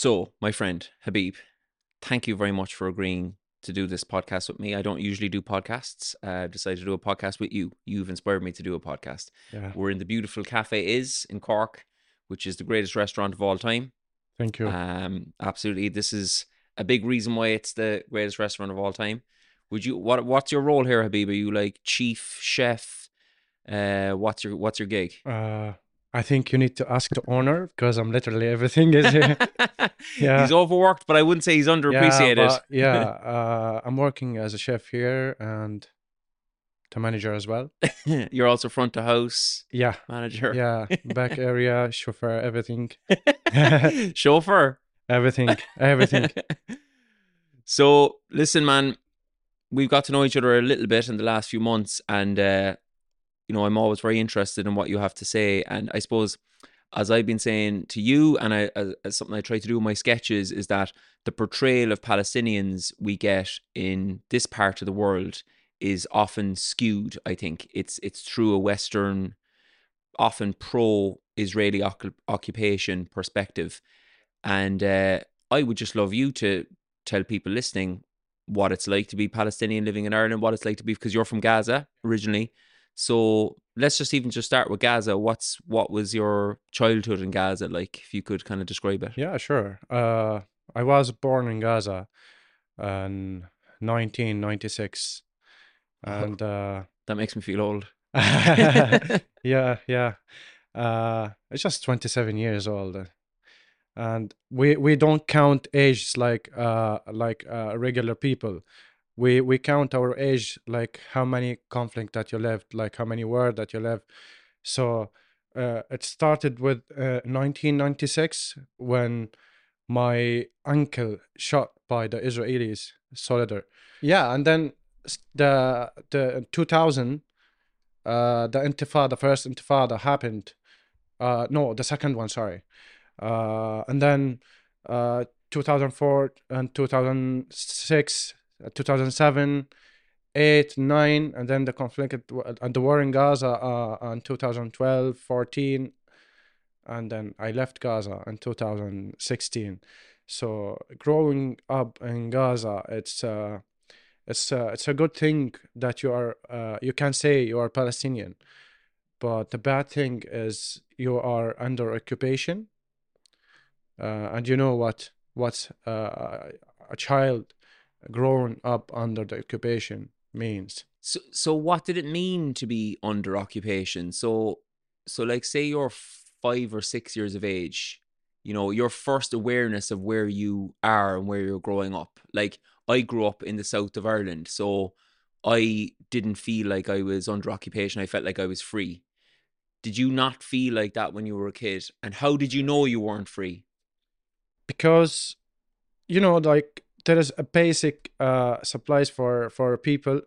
So, my friend Habib, thank you very much for agreeing to do this podcast with me. I don't usually do podcasts. Uh, I've decided to do a podcast with you. You've inspired me to do a podcast. Yeah. We're in the beautiful Cafe Is in Cork, which is the greatest restaurant of all time. Thank you. Um, absolutely. This is a big reason why it's the greatest restaurant of all time. Would you what what's your role here, Habib? Are you like chief chef? Uh what's your what's your gig? Uh, I think you need to ask the owner because I'm literally everything is here. Yeah. He's overworked, but I wouldn't say he's underappreciated. but yeah, uh, I'm working as a chef here and the manager as well. You're also front of house Yeah, manager. yeah, back area, chauffeur, everything, Chauffeur. everything, everything. So listen, man, we've got to know each other a little bit in the last few months, and uh, you know, I'm always very interested in what you have to say. And I suppose, as I've been saying to you, and I, as, as something I try to do in my sketches, is that the portrayal of Palestinians we get in this part of the world is often skewed. I think it's it's through a Western, often pro-Israeli occu- occupation perspective, and uh, I would just love you to tell people listening what it's like to be Palestinian living in Ireland, what it's like to be because you're from Gaza originally. So let's just even just start with Gaza. What's what was your childhood in Gaza like? If you could kind of describe it. Yeah, sure. Uh, I was born in Gaza in 1996, and uh, That makes me feel old. yeah, yeah. Uh, it's just 27 years old. uh, And we we don't count ages like uh like uh, regular people. We we count our age like how many conflict that you lived, like how many war that you lived. So uh, it started with uh, 1996 when my uncle shot by the Israelis soldier. Yeah, and then the the 2000 uh the intifada first intifada happened uh no the second one sorry uh and then uh 2004 and 2006 uh, 2007 8 9 and then the conflict and the war in gaza uh in 2012 14 and then i left gaza in 2016 so growing up in gaza it's uh it's uh, it's a good thing that you are uh, you can say you are Palestinian, but the bad thing is you are under occupation, uh, and you know what what uh, a child growing up under the occupation means. So so what did it mean to be under occupation? So so like say you're five or six years of age, you know, your first awareness of where you are and where you're growing up. Like I grew up in the south of Ireland, so I didn't feel like I was under occupation. I felt like I was free. Did you not feel like that when you were a kid? And how did you know you weren't free? because you know like there is a basic uh supplies for for people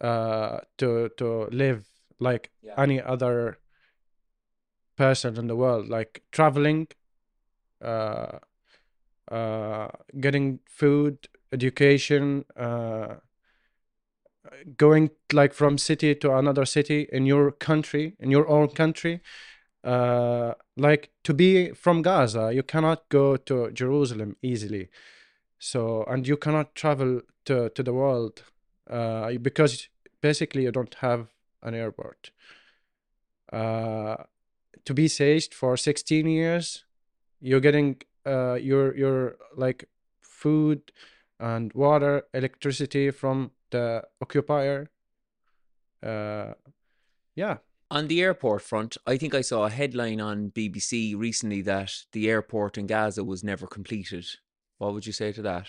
uh to to live like Yeah. any other person in the world like traveling uh uh getting food education uh going like from city to another city in your country in your own country uh like to be from gaza you cannot go to jerusalem easily so and you cannot travel to to the world uh because basically you don't have an airport. Uh to be saged for 16 years you're getting uh your your like food and water electricity from the occupier. Uh yeah. On the airport front, I think I saw a headline on BBC recently that the airport in Gaza was never completed. What would you say to that?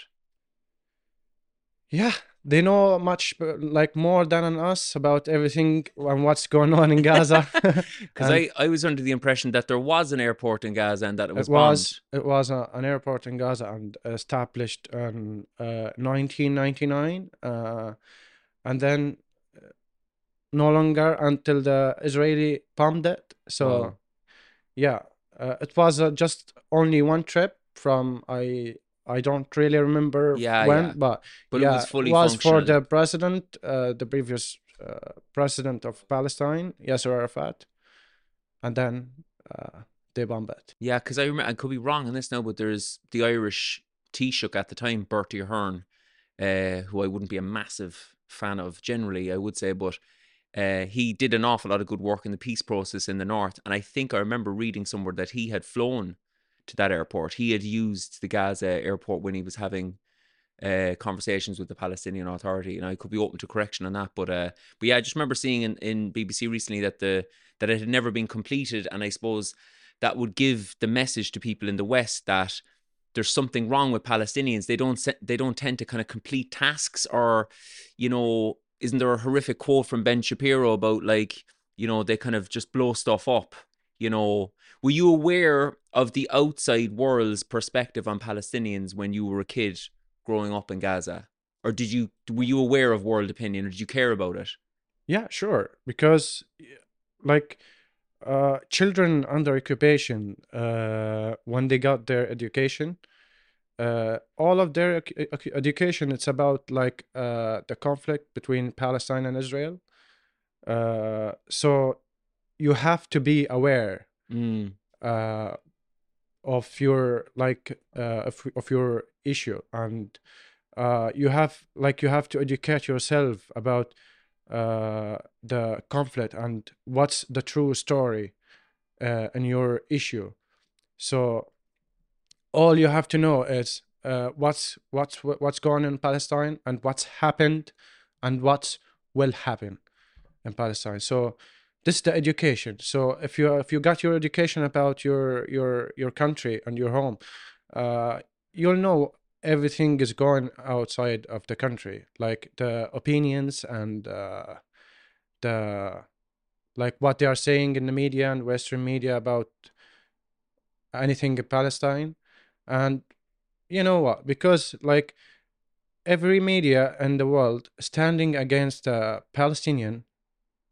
yeah they know much uh, like more than us about everything and what's going on in gaza Because I, I was under the impression that there was an airport in Gaza and that it was, it was it was a, an airport in Gaza and established in uh, 1999 uh, and then uh, no longer until the Israeli bombed it so Wow. yeah uh, it was uh, just only one trip from I I don't really remember Yeah, when yeah. but but yeah it was fully was for the president uh, the previous uh, president of Palestine Yasser Arafat and then uh, they bomb it. Yeah, because I remember I could be wrong on this now, but there's the Irish Taoiseach at the time, Bertie Ahern, uh, who I wouldn't be a massive fan of generally, I would say, but uh, he did an awful lot of good work in the peace process in the north. And I think I remember reading somewhere that he had flown to that airport. He had used the Gaza airport when he was having uh, conversations with the Palestinian Authority, and I could be open to correction on that. But uh, but yeah, I just remember seeing in, in BBC recently that the that it had never been completed, and I suppose that would give the message to people in the West that there's something wrong with Palestinians. They don't they don't tend to kind of complete tasks, or you know, isn't there a horrific quote from Ben Shapiro about like you know they kind of just blow stuff up you know were you aware of the outside world's perspective on palestinians when you were a kid growing up in gaza? Or did you were you aware of world opinion? Or did you care about it? Yeah sure. Because like uh, children under occupation uh, when they got their education uh, all of their education it's about like uh, the conflict between palestine and israel. Uh, so you have to be aware mm. uh, of your like uh, of, of your issue and uh, you have like you have to educate yourself about uh, the conflict and what's the true story uh, in your issue so all you have to know is uh, what's what's what's going on in Palestine and what's happened and what will happen in Palestine. So this is the education. So if you if you got your education about your your your country and your home, uh, you'll know everything is going outside of the country, like the opinions and uh, the like what they are saying in the media and Western media about anything in Palestine, and you know what? Because like every media in the world standing against a Palestinian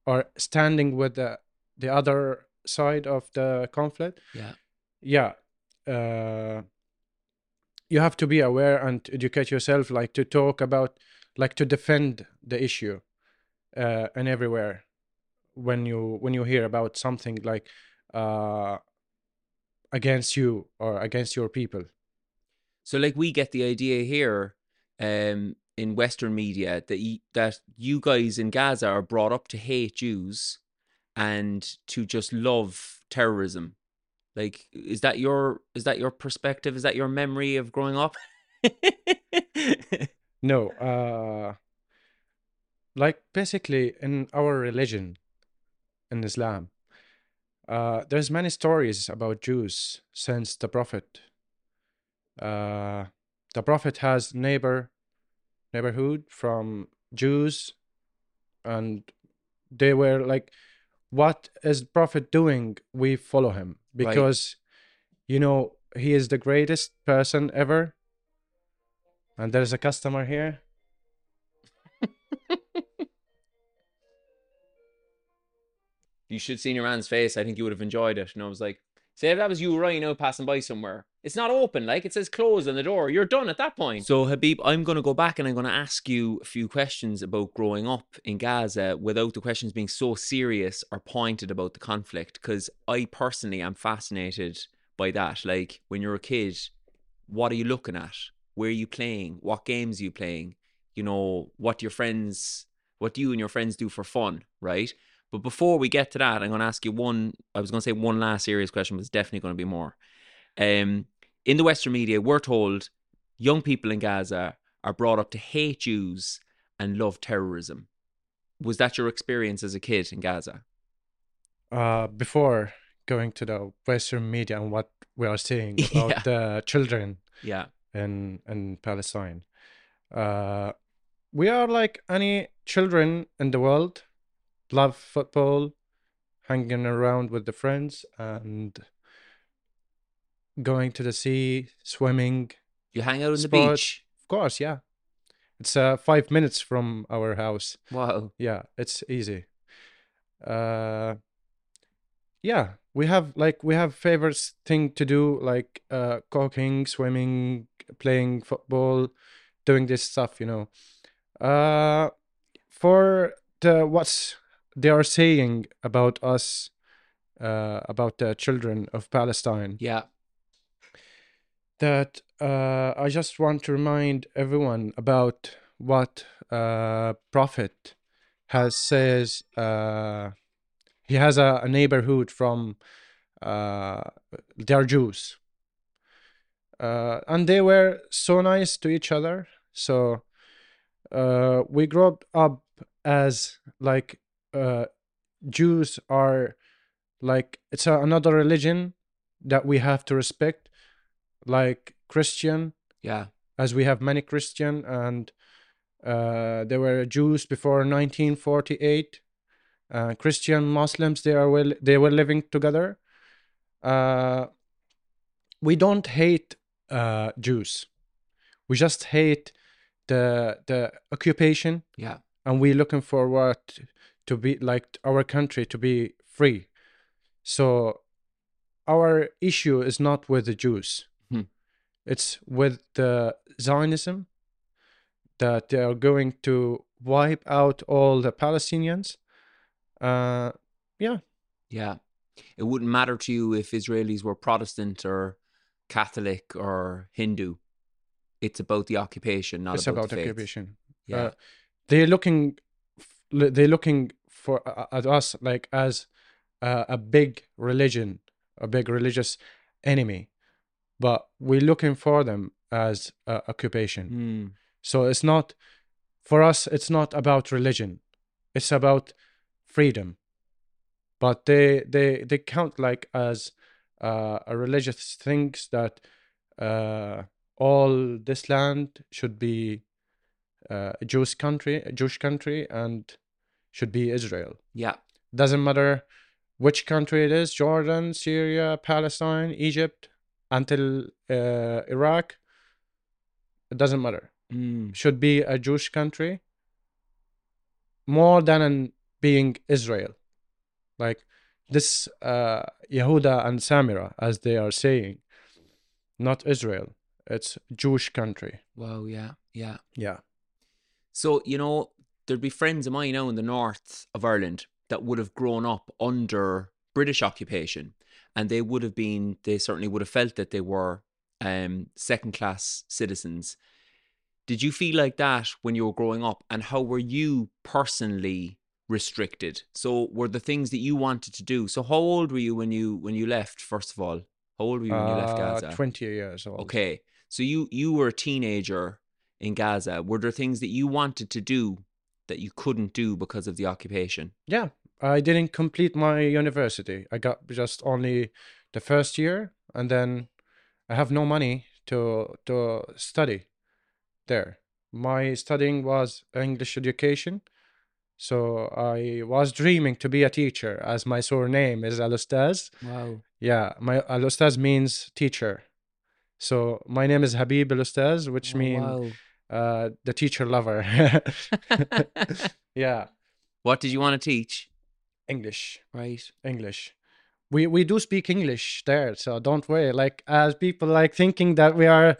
or standing with the the other side of the conflict yeah. yeah uh, you have to be aware and educate yourself like to talk about like to defend the issue uh, and everywhere when you when you hear about something like uh, against you or against your people. So like we get the idea here um in Western media that you, that you guys in Gaza are brought up to hate Jews and to just love terrorism. Like, is that your is that your perspective? Is that your memory of growing up? no, uh, like basically in our religion, in Islam, uh, there's many stories about Jews since the Prophet. Uh, the Prophet has neighbor neighborhood from Jews, and they were like, "What is Prophet doing? We follow him because, right. you know, he is the greatest person ever." And there's a customer here. you should see your man's face. I think you would have enjoyed it. And I was like, Say if that was you right now passing by somewhere. It's not open, like it says closed on the door. You're done at that point. So Habib, I'm gonna go back and I'm gonna ask you a few questions about growing up in Gaza without the questions being so serious or pointed about the conflict. Because I personally am fascinated by that. Like when you're a kid, what are you looking at? Where are you playing? What games are you playing? You know, what your friends what do you and your friends do for fun, right? But before we get to that, I'm going to ask you one. I was going to say one last serious question, but it's definitely going to be more. Um, in the Western media, we're told young people in Gaza are brought up to hate Jews and love terrorism. Was that your experience as a kid in Gaza? Uh, before going to the Western media and what we are seeing about yeah. the children yeah. in in Palestine, uh, we are like any children in the world love football, hanging around with the friends, and going to the sea, swimming. You hang out on the beach? Of course, yeah. It's uh, five minutes from our house. Wow. Yeah, it's easy. Uh, yeah, we have like we have favorite thing to do like uh, cooking, swimming, playing football, doing this stuff. You know. Uh, for the what's they are saying about us uh, about the children of Palestine. Yeah. That uh, I just want to remind everyone about what uh, Prophet has says. Uh, he has a, a neighborhood from uh, they're Jews, uh, and they were so nice to each other. So uh, we grew up as like uh, Jews are like it's a, another religion that we have to respect, like Christian, Yeah. as we have many Christian and uh, there were Jews before 1948. Uh, Christian Muslims they are well they were living together. Uh, we don't hate uh, Jews. We just hate the the occupation Yeah. and we're looking forward to be like our country to be free so our issue is not with the jews. It's with the zionism that they are going to wipe out all the palestinians uh yeah Yeah. It wouldn't matter to you if Israelis were Protestant or Catholic or Hindu. It's about the occupation, not it's about, about the faith. occupation Yeah. uh, they're looking they're looking for uh, at us like as uh, a big religion a big religious enemy but we're looking for them as uh, occupation Hmm. so it's not for us it's not about religion it's about freedom but they they they count like as uh, a religious things that uh, all this land should be uh, a Jewish country, a Jewish country, and should be Israel. Yeah. Doesn't matter which country it is: Jordan, Syria, Palestine, Egypt, until uh, Iraq. It doesn't matter. Hmm. Should be a Jewish country more than an being Israel. Like this, uh, Yehuda and Samira, as they are saying, not Israel. It's Jewish country. Wow. Yeah. Yeah. Yeah. So, you know, there'd be friends of mine now in the north of Ireland that would have grown up under British occupation and they would have been, they certainly would have felt that they were um, second class citizens. Did you feel like that when you were growing up? And how were you personally restricted? So were the things that you wanted to do? So how old were you when you when you left, first of all? How old were you when you left Uh, Gaza? 20 years old. Okay. So you you were a teenager in Gaza. Were there things that you wanted to do that you couldn't do because of the occupation? Yeah. I didn't complete my university. I got just only the first year and then I have no money to to study there. My studying was English education. So I was dreaming to be a teacher as my surname is Al-Ostaz. Wow. Yeah, my Al-Ostaz means teacher. So my name is Habib Al-Ostaz, which means wow. uh, the teacher lover. yeah, what did you want to teach? English, Right. English. We we do speak English there, so don't worry. Like as people like thinking that we are,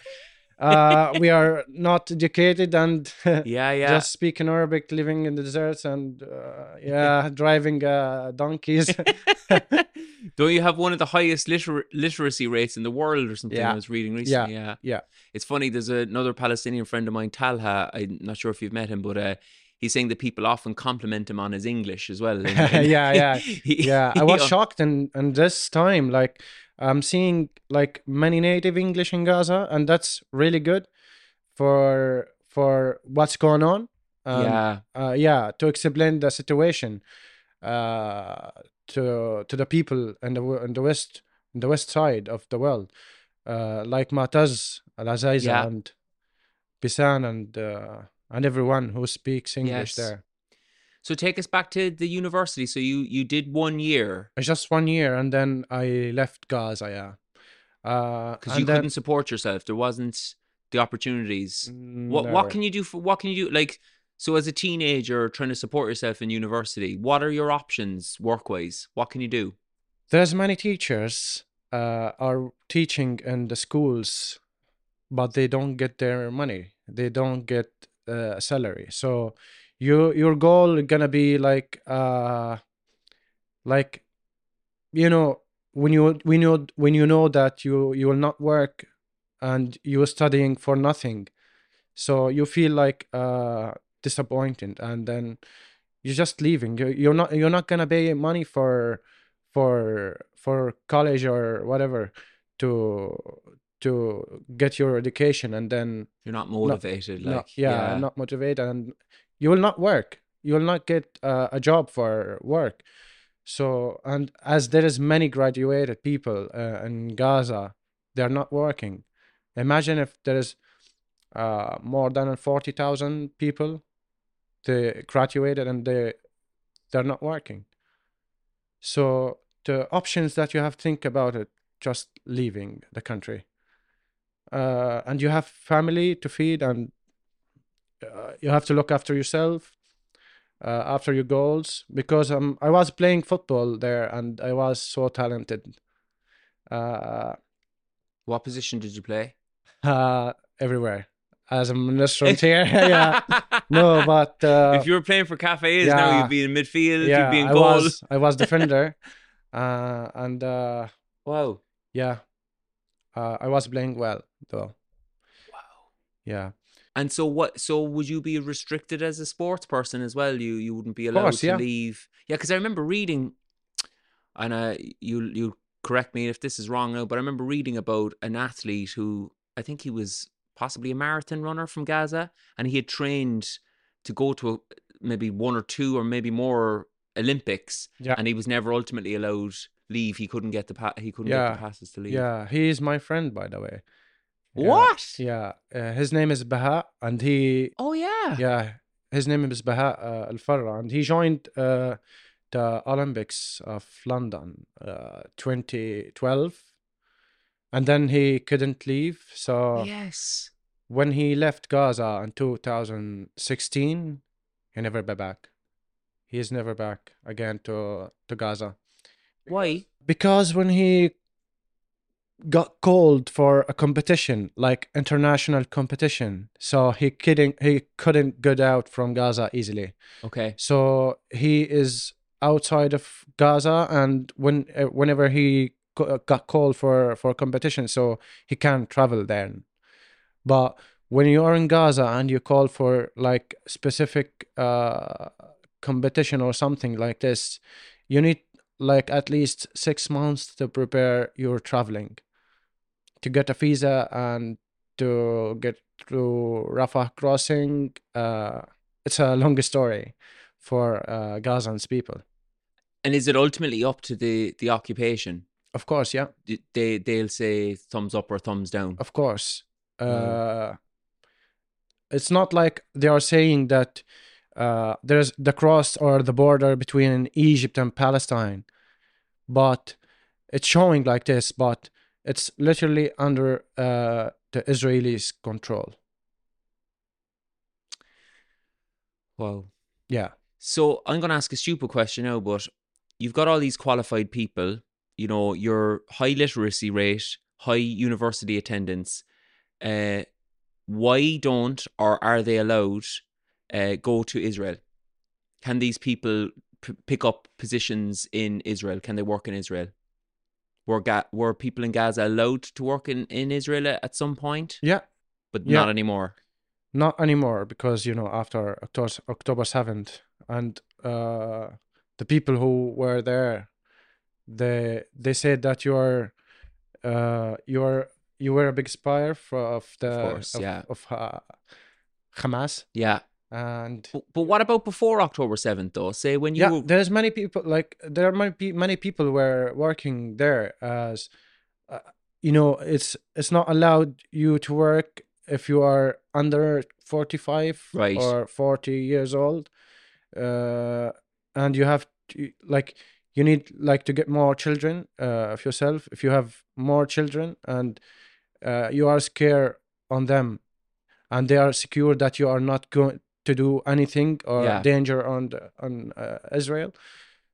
uh, we are not educated and Yeah, yeah. just speaking Arabic, living in the deserts and uh, yeah, driving uh, donkeys. Don't you have one of the highest liter- literacy rates in the world or something? Yeah. I was reading recently. Yeah. yeah. yeah It's funny. There's another Palestinian friend of mine, Talha. I'm not sure if you've met him, but uh, he's saying that people often compliment him on his English as well. Yeah, yeah, he- yeah i was shocked and and this time like i'm seeing like many native english in gaza and that's really good for for what's going on um, yeah. uh, yeah to explain the situation uh to to the people in the in the west in the west side of the world uh like Motaz al Azaiza Yeah. and bisan and uh, and everyone who speaks english Yes. there So take us back to the university. So you you did one year just one year, and then I left Gaza. Yeah, uh, because and you then- couldn't support yourself. There wasn't the opportunities. Mm, What what can you do for what can you do like so as a teenager trying to support yourself in university? What are your options work wise? What can you do? There's many teachers uh, are teaching in the schools, but they don't get their money. They don't get uh, salary. So your your goal gonna be like uh, like you know when you when you when you know that you you will not work and you're studying for nothing so you feel like uh disappointed and then you're just leaving you you're not you're not gonna pay money for for for college or whatever to to get your education and then You're not motivated. not, like yeah, not motivated and you will not work. You will not get uh, a job for work. So and as there is many graduated people uh, in gaza they're not working. Imagine if there is uh, more than 40000 people they graduated and they they're not working. So the options that you have think about it just leaving the country uh, and you have family to feed and uh, you have to look after yourself uh, after your goals. Because um, I was playing football there and I was so talented. Uh, What position did you play? uh, everywhere. As a restaurant here yeah. No but uh, if you were playing for cafes now, you'd be in midfield. yeah you'd be in I was I was defender. Uh, and uh, Wow. yeah uh, I was playing well though Wow. yeah And so what? So would you be restricted as a sports person as well? You you wouldn't be allowed course, to yeah. leave. Yeah, because I remember reading, and uh, you you correct me if this is wrong now, but I remember reading about an athlete who I think he was possibly a marathon runner from Gaza, and he had trained to go to a, maybe one or two or maybe more Olympics, Yeah. and he was never ultimately allowed leave. He couldn't get the pa- he couldn't get the passes to leave. yeah he is my friend by the way Yeah. What? Yeah, uh, his name is Baha, and he Oh yeah. yeah, his name is Baha uh, Al Farra, and he joined uh, the Olympics of London, uh, 2012, and then he couldn't leave. So Yes. when he left Gaza in 2016, he never be back. He is never back again to to Gaza Why? because when he got called for a competition like international competition so he couldn't he couldn't get out from gaza easily Okay. so he is outside of gaza and when uh, whenever he go- got called for for competition so he can't travel then but when you are in gaza and you call for like specific uh competition or something like this you need like at least six months to prepare your traveling to get a visa and to get through Rafah crossing. Uh, it's a long story for uh, Gazans people. And is it ultimately up to the the occupation? Of course, yeah, They they'll say thumbs up or thumbs down. of course. Uh, It's not like they are saying that uh, there's the cross or the border between Egypt and Palestine, but it's showing like this, but it's literally under uh, the Israelis' control. Wow. Yeah. So I'm going to ask a stupid question now, but you've got all these qualified people. You know your high literacy rate, high university attendance. Uh, why don't or are they allowed uh, go to Israel? Can these people p- pick up positions in Israel? Can they work in Israel? Were Ga- were people in Gaza allowed to work in, in Israel at some point, Yeah, but Yeah. not anymore? not anymore because you know after October October seventh, and uh, the people who were there, they they said that you are, uh, you are you were a big spy for of the course, of, yeah. of uh, Hamas Yeah, and but, but what about before October seventh though? Say when you yeah were there's many people like there many, pe- many people were working there as uh, you know it's it's not allowed you to work if you are under 45 Right. or 40 years old uh and you have to, like you need like to get more children uh of yourself if you have more children and uh, you are scared on them and they are secure that you are not going to do anything or Yeah. danger on the, on uh, Israel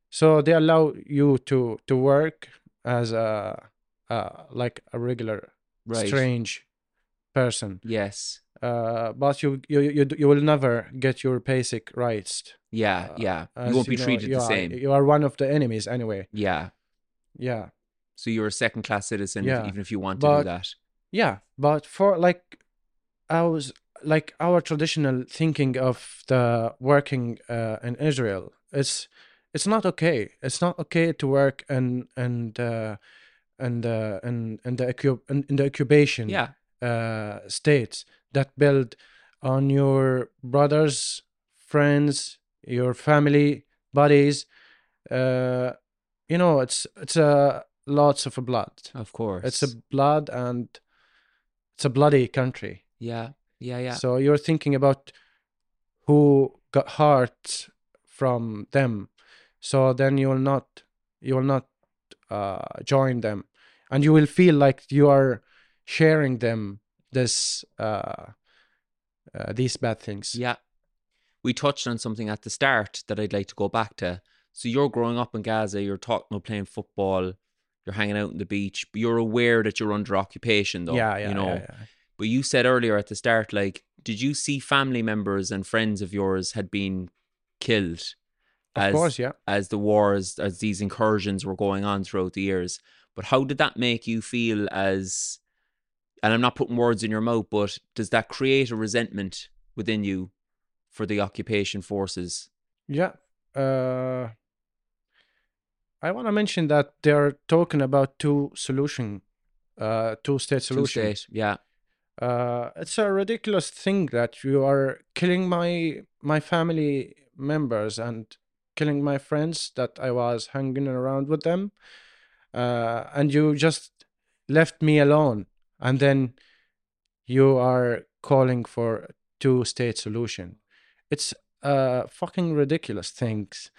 so they allow you to to work as a uh, like a regular right? strange person Yes. uh, but you, you you you will never get your basic rights Yeah. Uh, yeah. You won't be know, treated you the are- same. you are one of the enemies anyway Yeah. yeah So you're a second class citizen, Yeah, even if you want to do that. Yeah, but for like I was like our traditional thinking of the working uh, in Israel, it's it's not okay. It's not okay to work and and uh, and uh, and and the in, in the occupation Yeah, uh, states that build on your brothers, friends, your family, buddies. Uh, you know, it's it's a lots of blood. of course. It's a blood and it's a bloody country. yeah, yeah, yeah. So you're thinking about who got hurt from them. So then you will not you will not uh, join them, and you will feel like you are sharing them this uh, uh, these bad things. Yeah. We touched on something at the start that I'd like to go back to. So you're growing up in Gaza, you're talking about playing football, you're hanging out on the beach, but you're aware that you're under occupation though. yeah, yeah, You know. yeah, yeah. But you said earlier at the start, like, did you see family members and friends of yours had been killed Of as course, yeah. as the wars, as these incursions were going on throughout the years? But how did that make you feel as and I'm not putting words in your mouth, but does that create a resentment within you for the occupation forces? Yeah. Uh, I want to mention that they're talking about two solution, uh, two state solution. Two state, yeah, Uh, it's a ridiculous thing that you are killing my my family members and killing my friends that I was hanging around with them, uh, and you just left me alone, and then you are calling for two state solution. It's uh fucking ridiculous things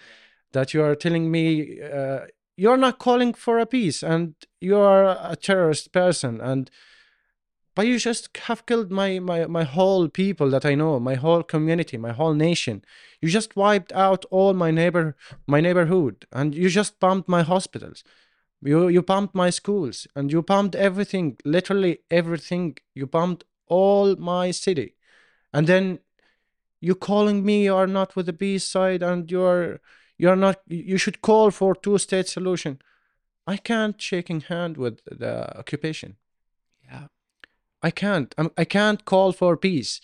that you are telling me uh, you're not calling for a peace and you are a terrorist person and but you just have killed my, my my whole people that I know, my whole community, my whole nation. You just wiped out all my neighbor my neighborhood and you just bombed my hospitals. You you bombed my schools and you bombed everything, literally everything. You bombed all my city. And then you calling me you are not with the peace side and you're you're not you should call for two state solution. I can't shaking hand with the occupation. yeah, I can't. I can't call for peace.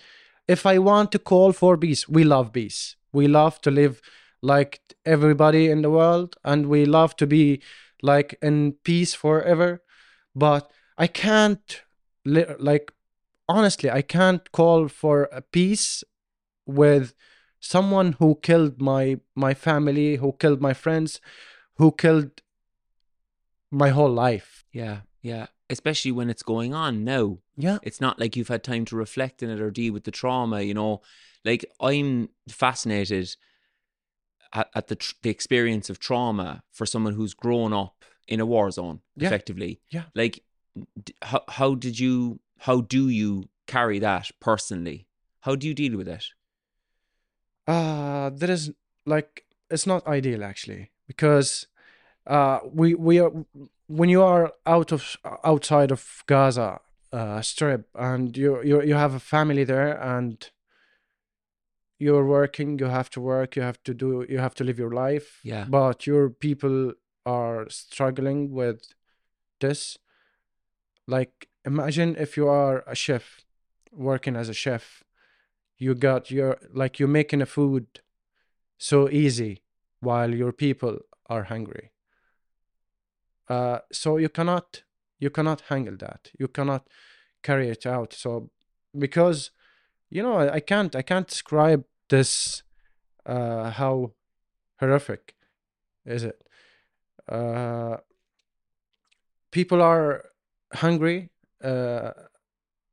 If I want to call for peace, we love peace. We love to live like everybody in the world, and we love to be like in peace forever. But I can't, like, honestly, I can't call for a peace with someone who killed my my family, who killed my friends, who killed my whole life. yeah, yeah. Especially when it's going on now. Yeah. It's not like you've had time to reflect in it or deal with the trauma, you know. Like I'm fascinated at, at the tr- the experience of trauma for someone who's grown up in a war zone, Yeah. effectively. Yeah. Like, d- how how did you how do you carry that personally? How do you deal with it? uh there is like it's not ideal actually because uh we we are when you are out of outside of gaza uh strip and you you you have a family there and you're working you have to work you have to do you have to live your life. Yeah. but your people are struggling with this. Like imagine if you are a chef working as a chef you got your like you're making a food so easy while your people are hungry uh so you cannot you cannot handle that. You cannot carry it out. So because you know i, I can't i can't describe this uh how horrific is it? Uh people are hungry uh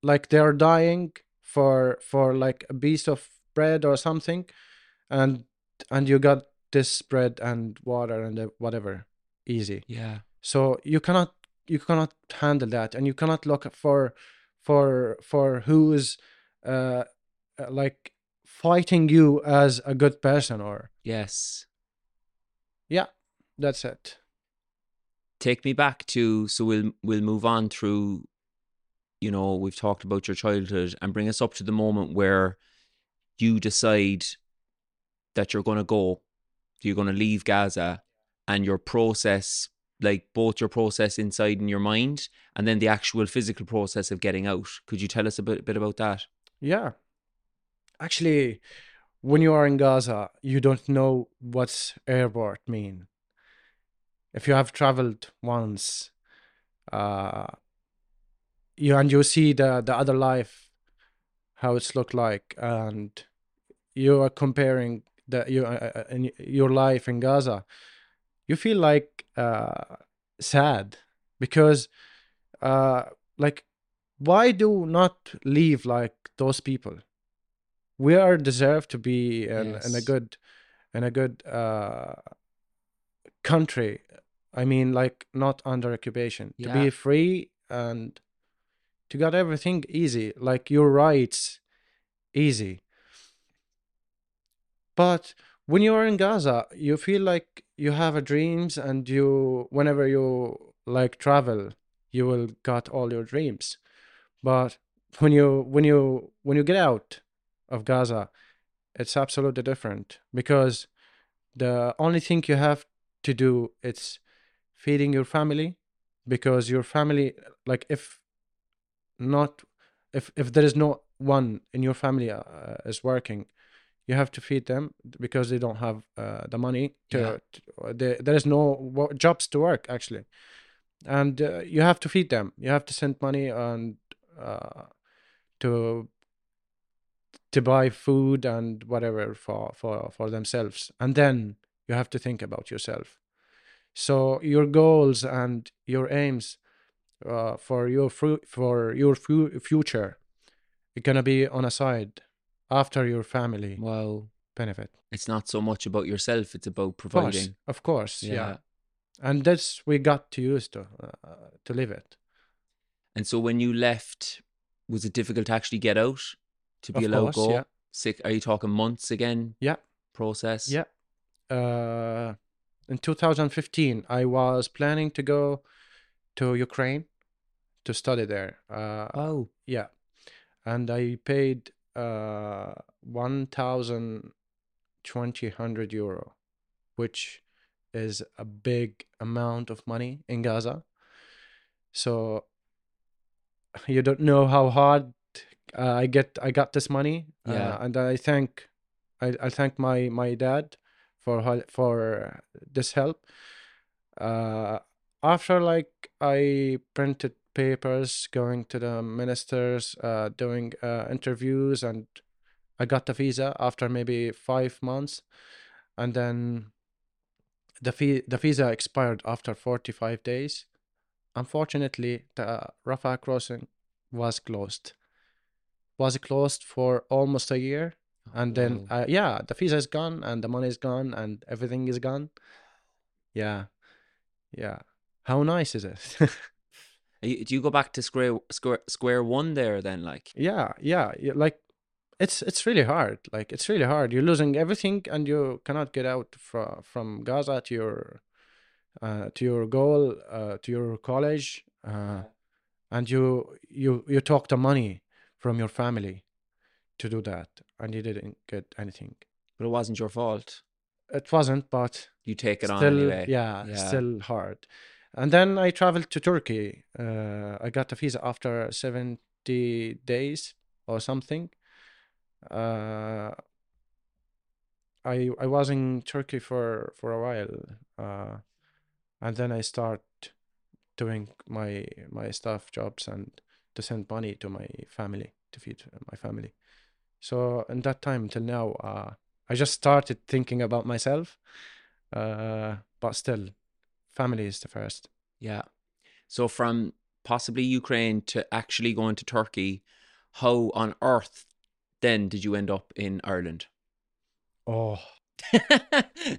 like they're dying for for like a piece of bread or something and and you got this bread and water and whatever easy. Yeah. So you cannot you cannot handle that and you cannot look for for for who is uh uh, like fighting you as a good person or Yes. yeah that's it take me back to so we'll we'll move on through you know we've talked about your childhood and bring us up to the moment where you decide that you're going to go you're going to leave gaza and your process like both your process inside in your mind and then the actual physical process of getting out. Could you tell us a bit, bit about that? Yeah. Actually, when you are in Gaza, you don't know what's airport mean. If you have traveled once, uh, you and you see the the other life, how it's looked like, and you are comparing the your uh, uh, in your life in Gaza, you feel like uh, sad because uh, like why do not leave like those people? We are deserved to be in, in a good in a good uh country. I mean like not under occupation. To be free and to get everything easy like your rights easy. But when you are in gaza you feel like you have a dreams and you whenever you like travel you will got all your dreams. But when you when you when you get out of gaza it's absolutely different because the only thing you have to do it's feeding your family because your family like if not if if there is no one in your family uh, is working you have to feed them because they don't have uh, the money to, Yeah. to there, there is no jobs to work actually. And uh, you have to feed them. You have to send money and uh, to to buy food and whatever for for for themselves. And then you have to think about yourself. So your goals and your aims uh, for your fru- for your fu- future are gonna be on a side after your family well benefit It's not so much about yourself, it's about of course providing. of course yeah, Yeah. and that's we got to use to uh, to live it And so when you left, was it difficult to actually get out? To be Of allowed course, go? yeah. Sick are you talking months again? Yeah. Process? Yeah. uh, in 2015 i was planning to go to ukraine to study there uh, Oh. yeah and i paid uh 1200 euro which is a big amount of money in gaza. So you don't know how hard uh, i get i got this money. Yeah. uh, and i thank I, I thank my my dad for for this help. Uh after like i printed papers going to the ministers uh doing uh interviews and i got the visa after maybe five months. And then the fee the visa expired after 45 days. Unfortunately the rafah crossing was closed. Was closed for almost a year. And then uh, yeah the visa is gone and the money is gone and everything is gone. Yeah. Yeah. How nice is it you- do you go back to square square square one there then? Like yeah yeah yeah, like it's it's really hard like it's really hard you're losing everything and you cannot get out from from gaza to your uh, to your goal uh, to your college uh, and you you you took the money from your family to do that and you didn't get anything but it wasn't your fault. it wasn't but You take it on still anyway. yeah, Yeah. still hard and then i traveled to turkey. Uh, i got a visa after 70 days or something. Uh, i i was in turkey for for a while uh, and then i start doing my my staff jobs and to send money to my family to feed my family. So in that time till now uh, i just started thinking about myself uh, but still family is the first Yeah. So from possibly Ukraine to actually going to Turkey, how on earth then did you end up in Ireland? oh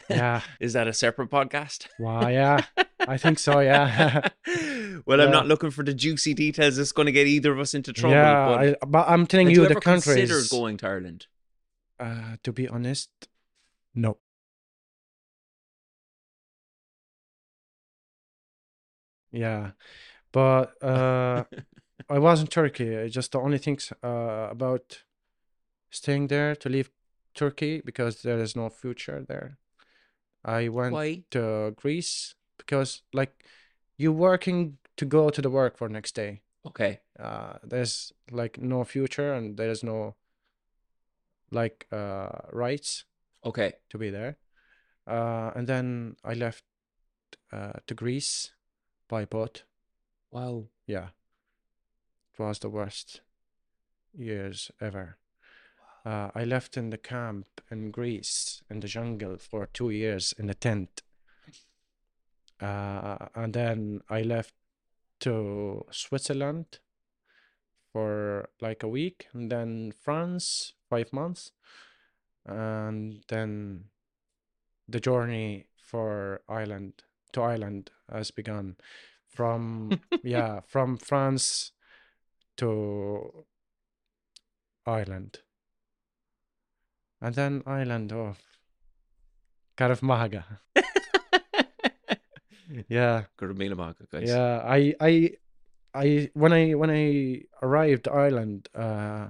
yeah Is that a separate podcast? wow yeah i think so yeah well, I'm not looking for the juicy details that's going to get either of us into trouble. yeah but I, but i'm telling you you the ever countries considered going to Ireland? uh, to be honest no yeah but uh i was in turkey just the only things uh about staying there to leave turkey because there is no future there i went Why? to greece because like you're working to go to the work for next day. Okay. Uh, there's like no future and there's no like uh rights Okay. to be there. Uh, and then I left uh, to Greece by boat. Wow. Yeah, it was the worst years ever. Uh, I left in the camp in Greece in the jungle for two years in a tent. Uh, and then I left to Switzerland for like a week, and then France five months, and then the journey for Ireland to Ireland has begun. From yeah from France to Ireland. And then Ireland oh Carif Mahaga yeah. Gurmila guys. yeah I I I when I when I arrived Ireland uh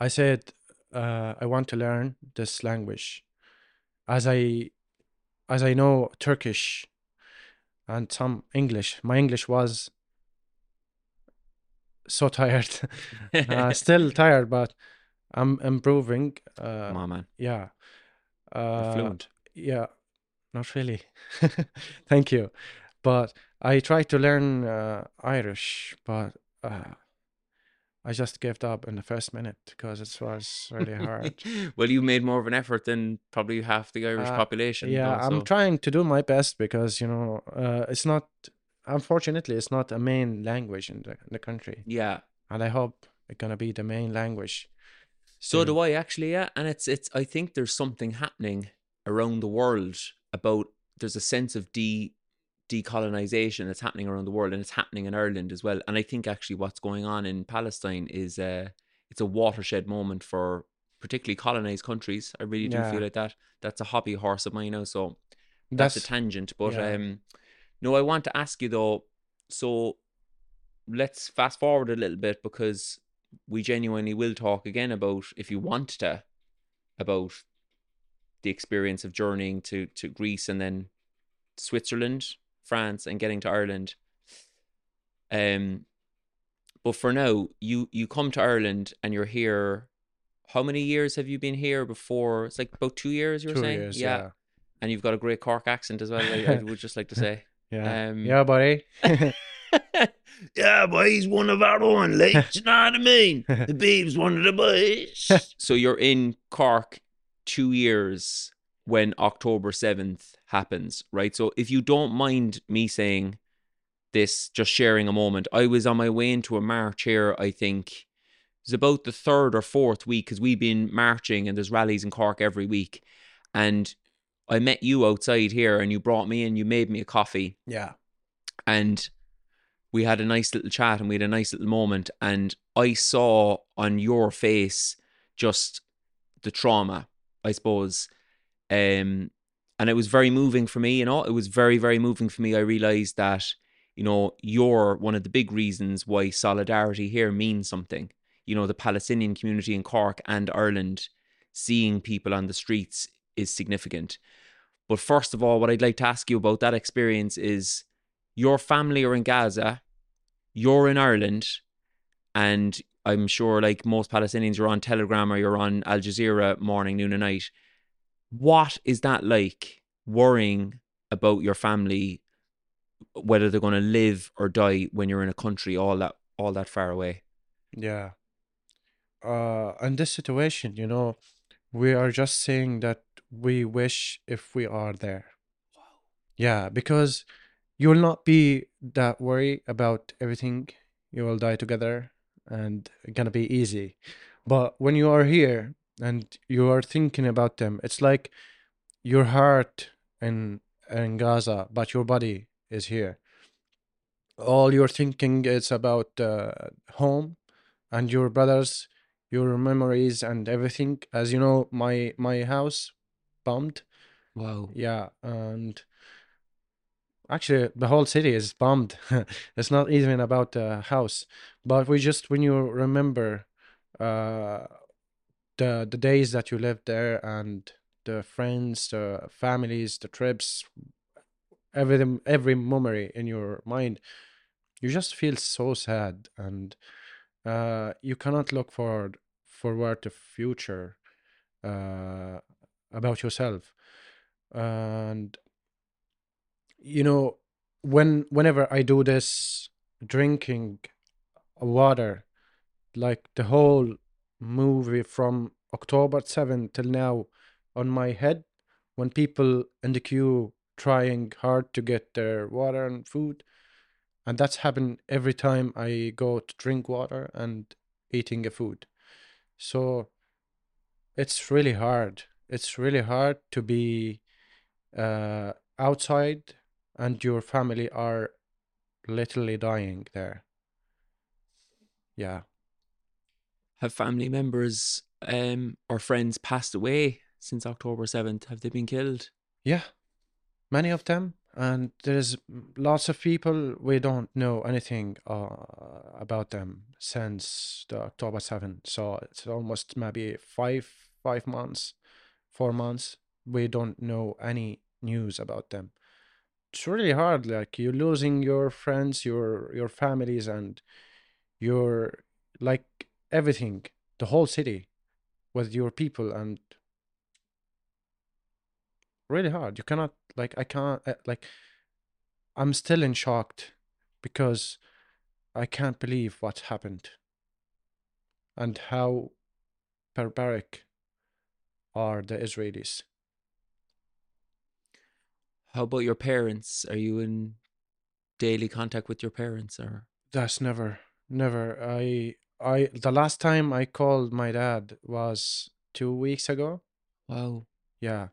I said uh I want to learn this language. As I as I know Turkish and some English. My English was so tired. uh, still tired, but I'm improving. Uh, on, man. yeah. Uh, fluent. yeah, not really. Thank you. But I tried to learn uh, Irish, but uh, I just gave up in the first minute because it was really hard. well, you made more of an effort than probably half the Irish Uh, population. yeah, though, I'm trying to do my best because you know uh, it's not. Unfortunately, it's not a main language in the, in the country, Yeah. and I hope it's gonna be the main language. So soon. do I actually, yeah. And it's it's I think there's something happening around the world about there's a sense of de decolonization that's happening around the world and it's happening in Ireland as well. And I think actually what's going on in Palestine is uh it's a watershed moment for particularly colonized countries. I really do Yeah. feel like that. That's a hobby horse of mine now. So that's, That's a tangent. But yeah. um no, I want to ask you though, so let's fast forward a little bit because we genuinely will talk again about if you want to about the experience of journeying to to Greece and then Switzerland, France, and getting to Ireland. Um, but for now, you you come to Ireland and you're here. How many years have you been here before? It's like about two years. You were two saying, years. Yeah, and you've got a great Cork accent as well. I, I would just like to say. yeah, Um, yeah, buddy. yeah, boy, he's one of our own, like, you know what I mean? The babe's one of the boys. so you're in Cork two years when October 7th happens, right? So if you don't mind me saying this, just sharing a moment, I was on my way into a march here, I think. It was about the third or fourth week because we've been marching and there's rallies in Cork every week. And I met you outside here and you brought me in, you made me a coffee yeah, and we had a nice little chat and we had a nice little moment and i saw on your face just the trauma i suppose um and it was very moving for me you know it was very very moving for me. I realized that you know you're one of the big reasons why solidarity here means something. You know the palestinian community in cork and ireland seeing people on the streets is significant. But first of all what i'd like to ask you about that experience is your family are in Gaza, you're in Ireland, and I'm sure, like most Palestinians, you're on Telegram or you're on Al Jazeera morning, noon, and night. What is that like worrying about your family, whether they're going to live or die when you're in a country all that all that far away? yeah. Uh, in this situation, you know, we are just saying that we wish if we are there. Wow. Yeah, because you will not be that worried about everything. You will die together and it's gonna be easy. But when you are here and you are thinking about them, it's like your heart in in Gaza, but your body is here. All you're thinking is about uh, home and your brothers, your memories and everything. As you know, my my house bombed. Wow. Yeah, and actually the whole city is bombed. it's not even about the house, but we just when you remember uh the the days that you lived there and the friends, the families, the trips, every every memory in your mind you just feel so sad and uh, you cannot look forward forward to future uh, about yourself. And you know when whenever i do this drinking water like the whole movie from october 7 till now on my head when people in the queue trying hard to get their water and food. And that's happened every time i go to drink water and eating a food. So it's really hard. It's really hard to be uh, outside and your family are literally dying there. Yeah Have family members um, or friends passed away since October 7th? Have they been killed? yeah many of them and there's lots of people we don't know anything uh, about them since the october 7 so it's almost maybe five five months four months we don't know any news about them it's really hard like you're losing your friends your your families and your like everything the whole city with your people and really hard you cannot like i can't uh, like i'm still in shocked because i can't believe what happened and how barbaric are the israelis How about your parents? Are you in daily contact with your parents or? that's never never i i the last time i called my dad was two weeks ago. Wow. yeah.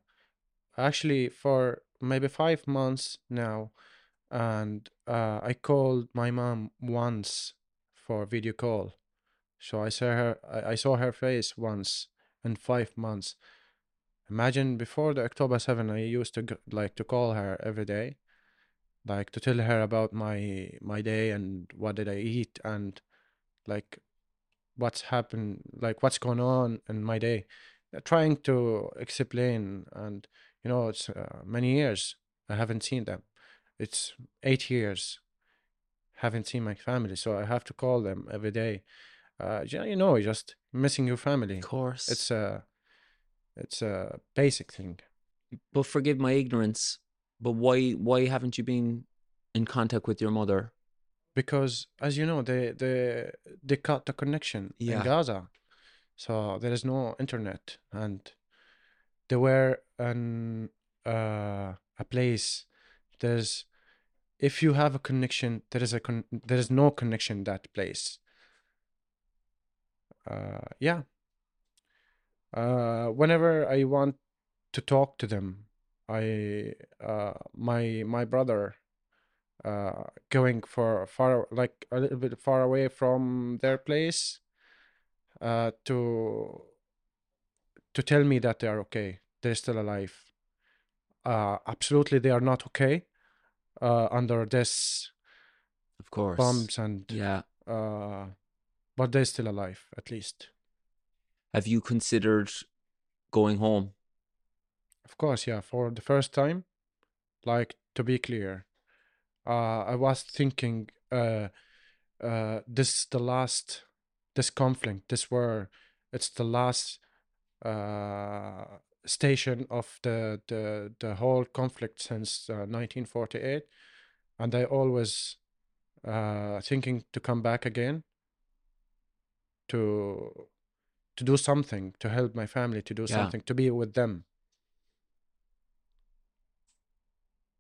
Actually for maybe five months now and uh, i called my mom once for video call. So i saw her I, I saw her face once in five months. Imagine before the october 7 i used to like to call her every day like to tell her about my my day and what did i eat and like what's happened like what's going on in my day Uh, trying to explain and you know it's uh, many years i haven't seen them it's eight years haven't seen my family so i have to call them every day uh yeah, you know just missing your family Of course. it's a it's a basic thing but forgive my ignorance. But why why haven't you been in contact with your mother? Because as you know they they they cut the connection Yeah. in gaza. So there is no internet and they were in uh, a place there's if you have a connection there is a con- there is no connection in that place. Uh, yeah. Uh, whenever i want to talk to them i uh, my my brother uh, going for far like a little bit far away from their place uh, to to tell me that they are okay they're still alive uh, absolutely they are not okay uh, under this Of course. bombs and Yeah. uh, but they're still alive at least Have you considered going home? of course yeah for the first time like to be clear i was thinking uh, uh, this is the last this conflict this war it's the last uh, station of the, the the whole conflict since uh, 1948 and i always uh, thinking to come back again to to do something to help my family to do Yeah. something to be with them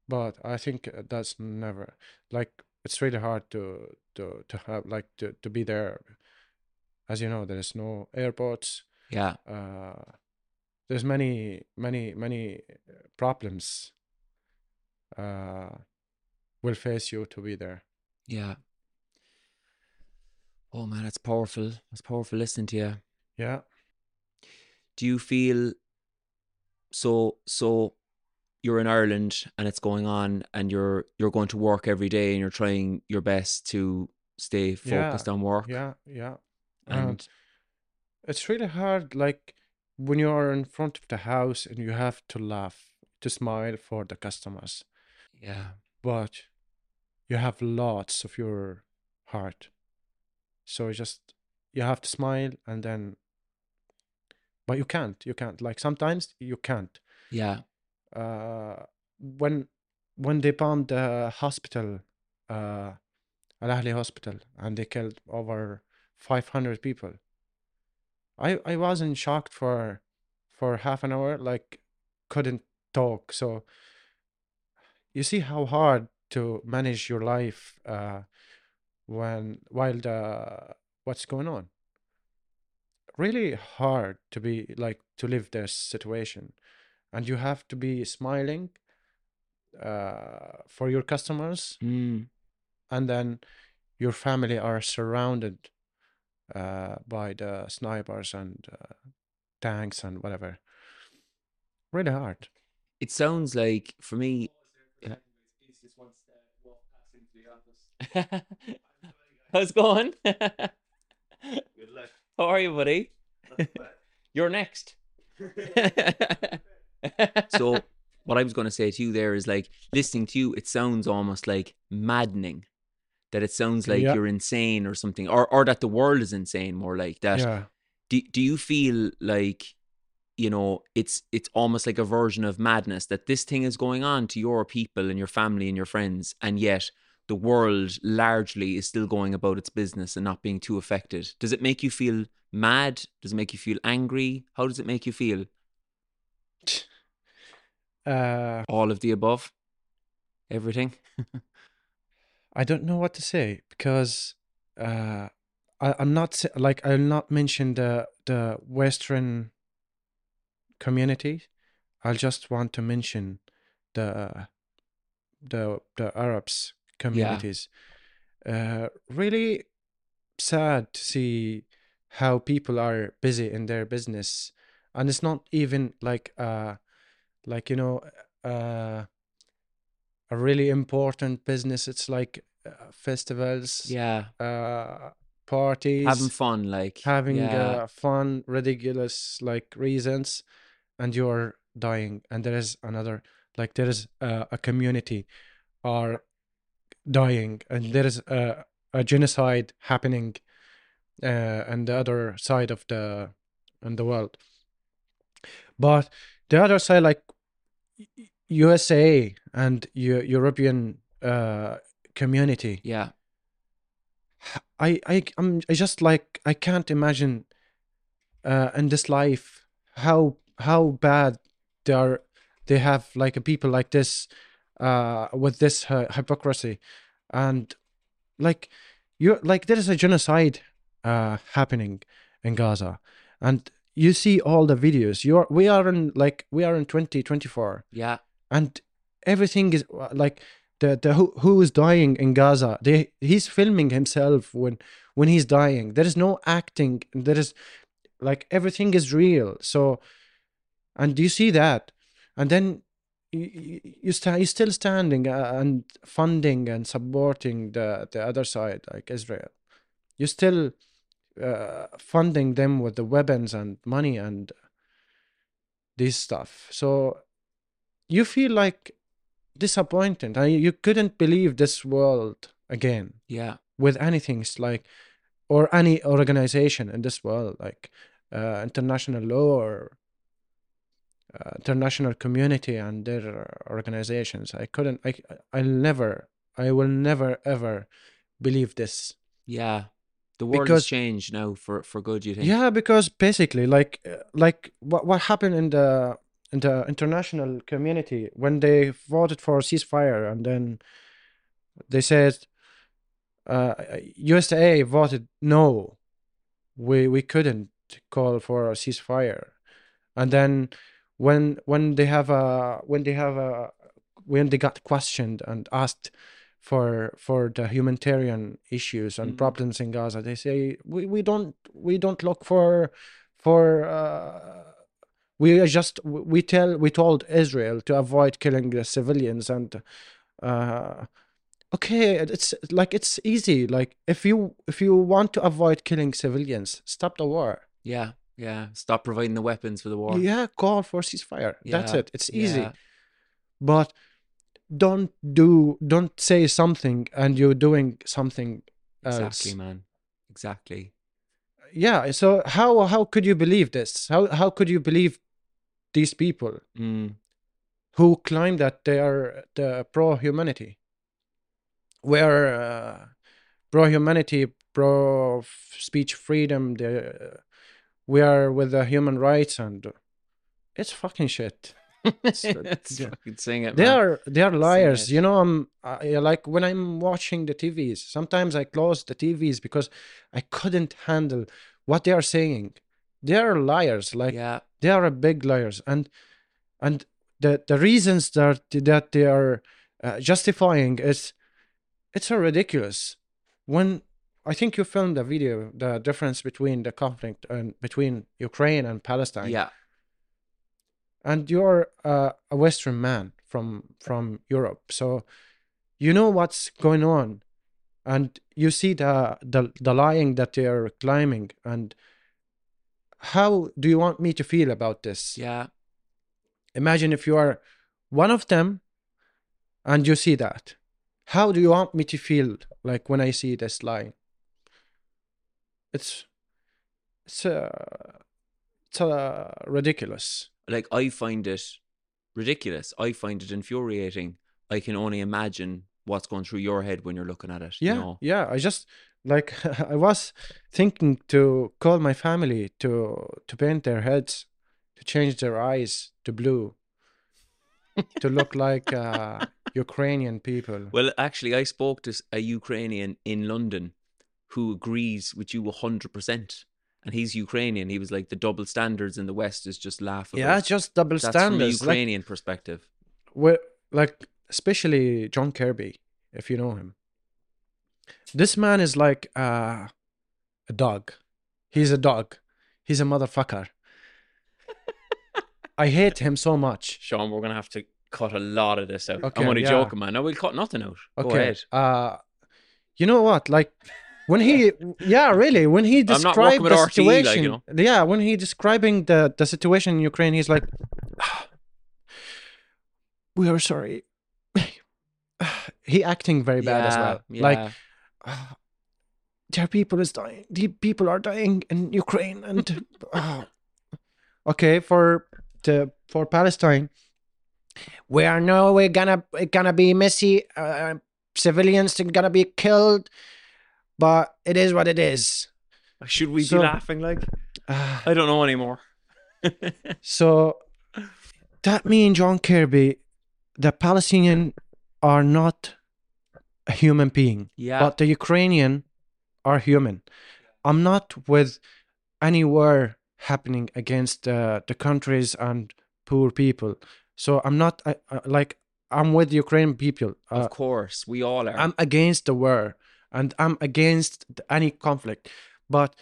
but i think that's never like it's really hard to to to have like to, to be there as you know there's no airports Yeah. uh there's many many many uh, problems uh will face you to be there Yeah. Oh man, that's powerful. That's powerful listening to you. yeah Do you feel so so you're in Ireland and it's going on and you're you're going to work every day and you're trying your best to stay Yeah, focused on work yeah yeah and it's really hard like when you are in front of the house and you have to laugh to smile for the customers Yeah. but you have lots of your heart. So just you have to smile and then but you can't. You can't. Like sometimes you can't. Yeah. When when they bombed the hospital, Al Ahli hospital and they killed over 500 people. I I wasn't shocked for for half an hour like couldn't talk. So you see how hard to manage your life uh, when while the what's going on. Really hard to be like to live this situation, and you have to be smiling uh, for your customers, Mm. and then your family are surrounded uh, by the snipers and uh, tanks and whatever. Really hard. It sounds like for me. Yeah. How's it going? Good luck. How are you, buddy? You're next. so, what I was going to say to you there is like listening to you, it sounds almost like maddening. That it sounds like Yeah. you're insane or something, or or that the world is insane. More like that. Yeah. Do Do you feel like you know it's it's almost like a version of madness that this thing is going on to your people and your family and your friends, and yet the world largely is still going about its business and not being too affected. Does it make you feel mad? Does it make you feel angry? How does it make you feel? Uh, All of the above? Everything? I don't know what to say because uh, I, I'm not like I'll not mention the the Western community. I'll just want to mention the the the Arabs communities. Uh, really sad to see how people are busy in their business, and it's not even like uh like you know uh a really important business. It's like uh, festivals, Yeah. uh, parties, Having fun, like having yeah. uh, fun, ridiculous like reasons, and you're dying. And there is another, like there is uh, a community are dying, and there is a, a genocide happening, uh, on the other side of the in the world. But the other side, like USA and Eu- European uh, community, yeah. I I I'm I just like I can't imagine uh in this life how how bad they are they have like a people like this uh with this hypocrisy. And like you like there is a genocide uh happening in Gaza. And you see all the videos you're we are in like we are in 2024 Yeah. and everything is like the the who, who is dying in Gaza. They he's filming himself when when he's dying. There is no acting. There is like everything is real. So, and do you see that, and then you you sta- you're still standing uh, and funding and supporting the the other side like Israel. You're still uh, funding them with the weapons and money and this stuff. So you feel like disappointed. and you couldn't believe this world again Yeah. with anything it's like or any organization in this world like uh, international law or uh, international community and their organizations i couldn't i i'll never i will never ever believe this Yeah. The world Because- has changed now for for good, you think? Yeah, because basically, like, uh, like what what happened in the in the international community when they voted for a ceasefire, and then they said, uh, USA voted no, we we couldn't call for a ceasefire, and then when when they have a when they have a when they got questioned and asked for for the humanitarian issues and Mhm. problems in Gaza. They say we, we don't we don't look for for uh, we are just we tell we told Israel to avoid killing the civilians and uh, okay it's like it's easy like if you if you want to avoid killing civilians stop the war Yeah. Yeah. Stop providing the weapons for the war. yeah call for ceasefire that's it it's easy Yeah. but don't do don't say something and you're doing something else. Exactly, man. Exactly. Yeah. So how how could you believe this? How how could you believe these people Mm. who claim that they are the pro humanity? We're uh, pro humanity, pro speech freedom. The, we are with the human rights and it's fucking shit. It's yeah. saying it. They man. are they are liars. You know, I'm I, like when I'm watching the TVs. Sometimes I close the TVs because I couldn't handle what they are saying. They are liars. Like yeah. they are a big liars, and and the the reasons that that they are uh, justifying is it's so ridiculous. When I think you filmed a video, the difference between the conflict and between Ukraine and Palestine Yeah. And you're uh, a western man from from europe. So you know what's going on. And you see the the, the lying that they're climbing. And how do you want me to feel about this? Yeah. imagine if you are one of them and you see that. How do you want me to feel like when i see this lying? It's it's uh, it's uh, ridiculous Like I find it ridiculous. I find it infuriating. I can only imagine what's going through your head when you're looking at it. yeah You know? yeah i just like i was thinking to call my family to to paint their heads to change their eyes to blue to look like uh ukrainian people Well, actually, I spoke to a Ukrainian in London who agrees with you 100%. And he's Ukrainian. He was like, the double standards in the West is just laughable. yeah just double That's from a standards like, Ukrainian perspective. we like especially john kirby if you know him this man is like uh, a dog he's a dog he's a motherfucker i hate him so much Sean, we're going to have to cut a lot of this out. Okay, I'm only yeah. joking, man. No, we'll cut nothing out. Okay. Uh, you know what? Like when he, yeah, really, when he described the like, situation, you know. yeah, when he describing the the situation in Ukraine, he's like, "We are sorry." he acting very bad as Yeah, well. Like, yeah. "Ah, their people is dying. The people are dying in Ukraine, and ah." okay for the for Palestine. We are no, we're gonna gonna be messy. Uh, civilians are gonna be killed, but it is what it is. Should we So- be laughing like? Ah, I don't know anymore. so that means John Kirby, the Palestinian are not a human being. yeah. but the Ukrainian are human. I'm not with any war happening against uh, the countries and poor people. So I'm not uh, uh, like I'm with the Ukrainian people. Uh, of course, we all are. I'm against the war and I'm against any conflict. But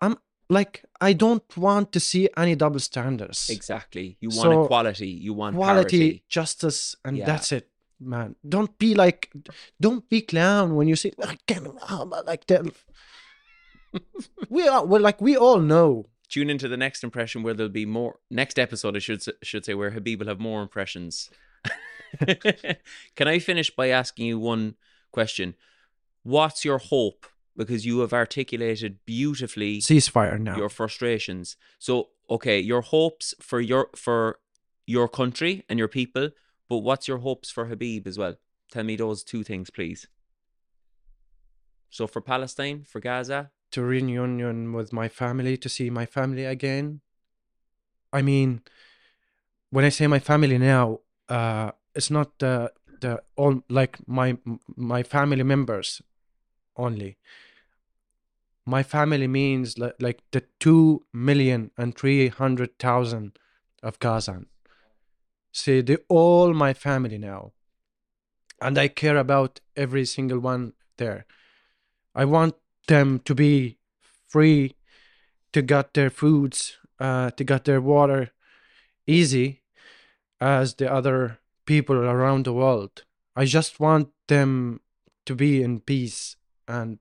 I'm like I don't want to see any double standards. exactly. You want So, equality. You want Quality, parity. justice, and Yeah. that's it, man. Don't be like, don't be clown when you say like that. we are, well, like we all know. Tune into the next impression where there'll be more. Next episode, I should should say, where Habib will have more impressions. Can I finish by asking you one question? What's your hope? Because you have articulated beautifully Ceasefire now. your frustrations. So, okay, your hopes for your for your country and your people, but what's your hopes for Habib as well? Tell me those two things, please. So, for Palestine, for Gaza, to reunion with my family to see my family again i mean when i say my family now uh it's not the the all like my my family members only my family means like, like the two million and three hundred thousand of Gazan. See, they all my family now, and I care about every single one there. I want them to be free to get their foods, uh, to get their water easy as the other people around the world. I just want them to be in peace and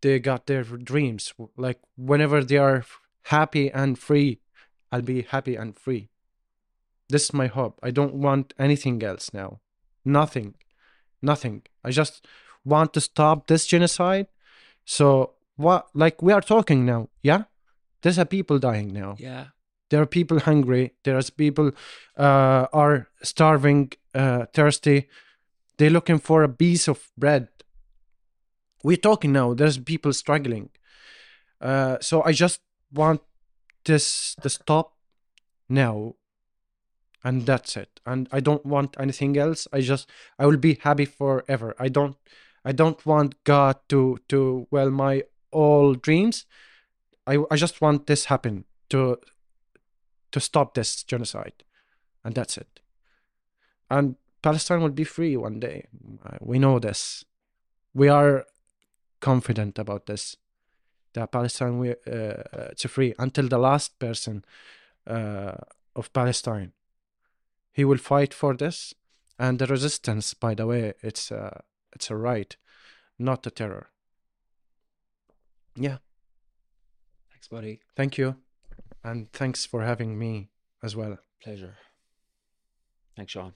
they got their dreams. Like whenever they are happy and free, I'll be happy and free. This is my hope. I don't want anything else now. Nothing. Nothing. I just want to stop this genocide. So what like we are talking now, yeah? There's a people dying now. Yeah. There are people hungry. There's people uh, are starving, uh, thirsty. They're looking for a piece of bread. We're talking now. There's people struggling. Uh, so I just want this to stop now, and that's it. And I don't want anything else. I just I will be happy forever. I don't I don't want God to to well my all dreams. I I just want this happen to to stop this genocide, and that's it. And Palestine will be free one day. We know this. We are confident about this. That Palestine will uh, it's free until the last person uh, of Palestine. He will fight for this, and the resistance. By the way, it's a it's a right, not a terror. Yeah. Thanks, buddy. Thank you, and thanks for having me as well. Pleasure. Thanks, Sean.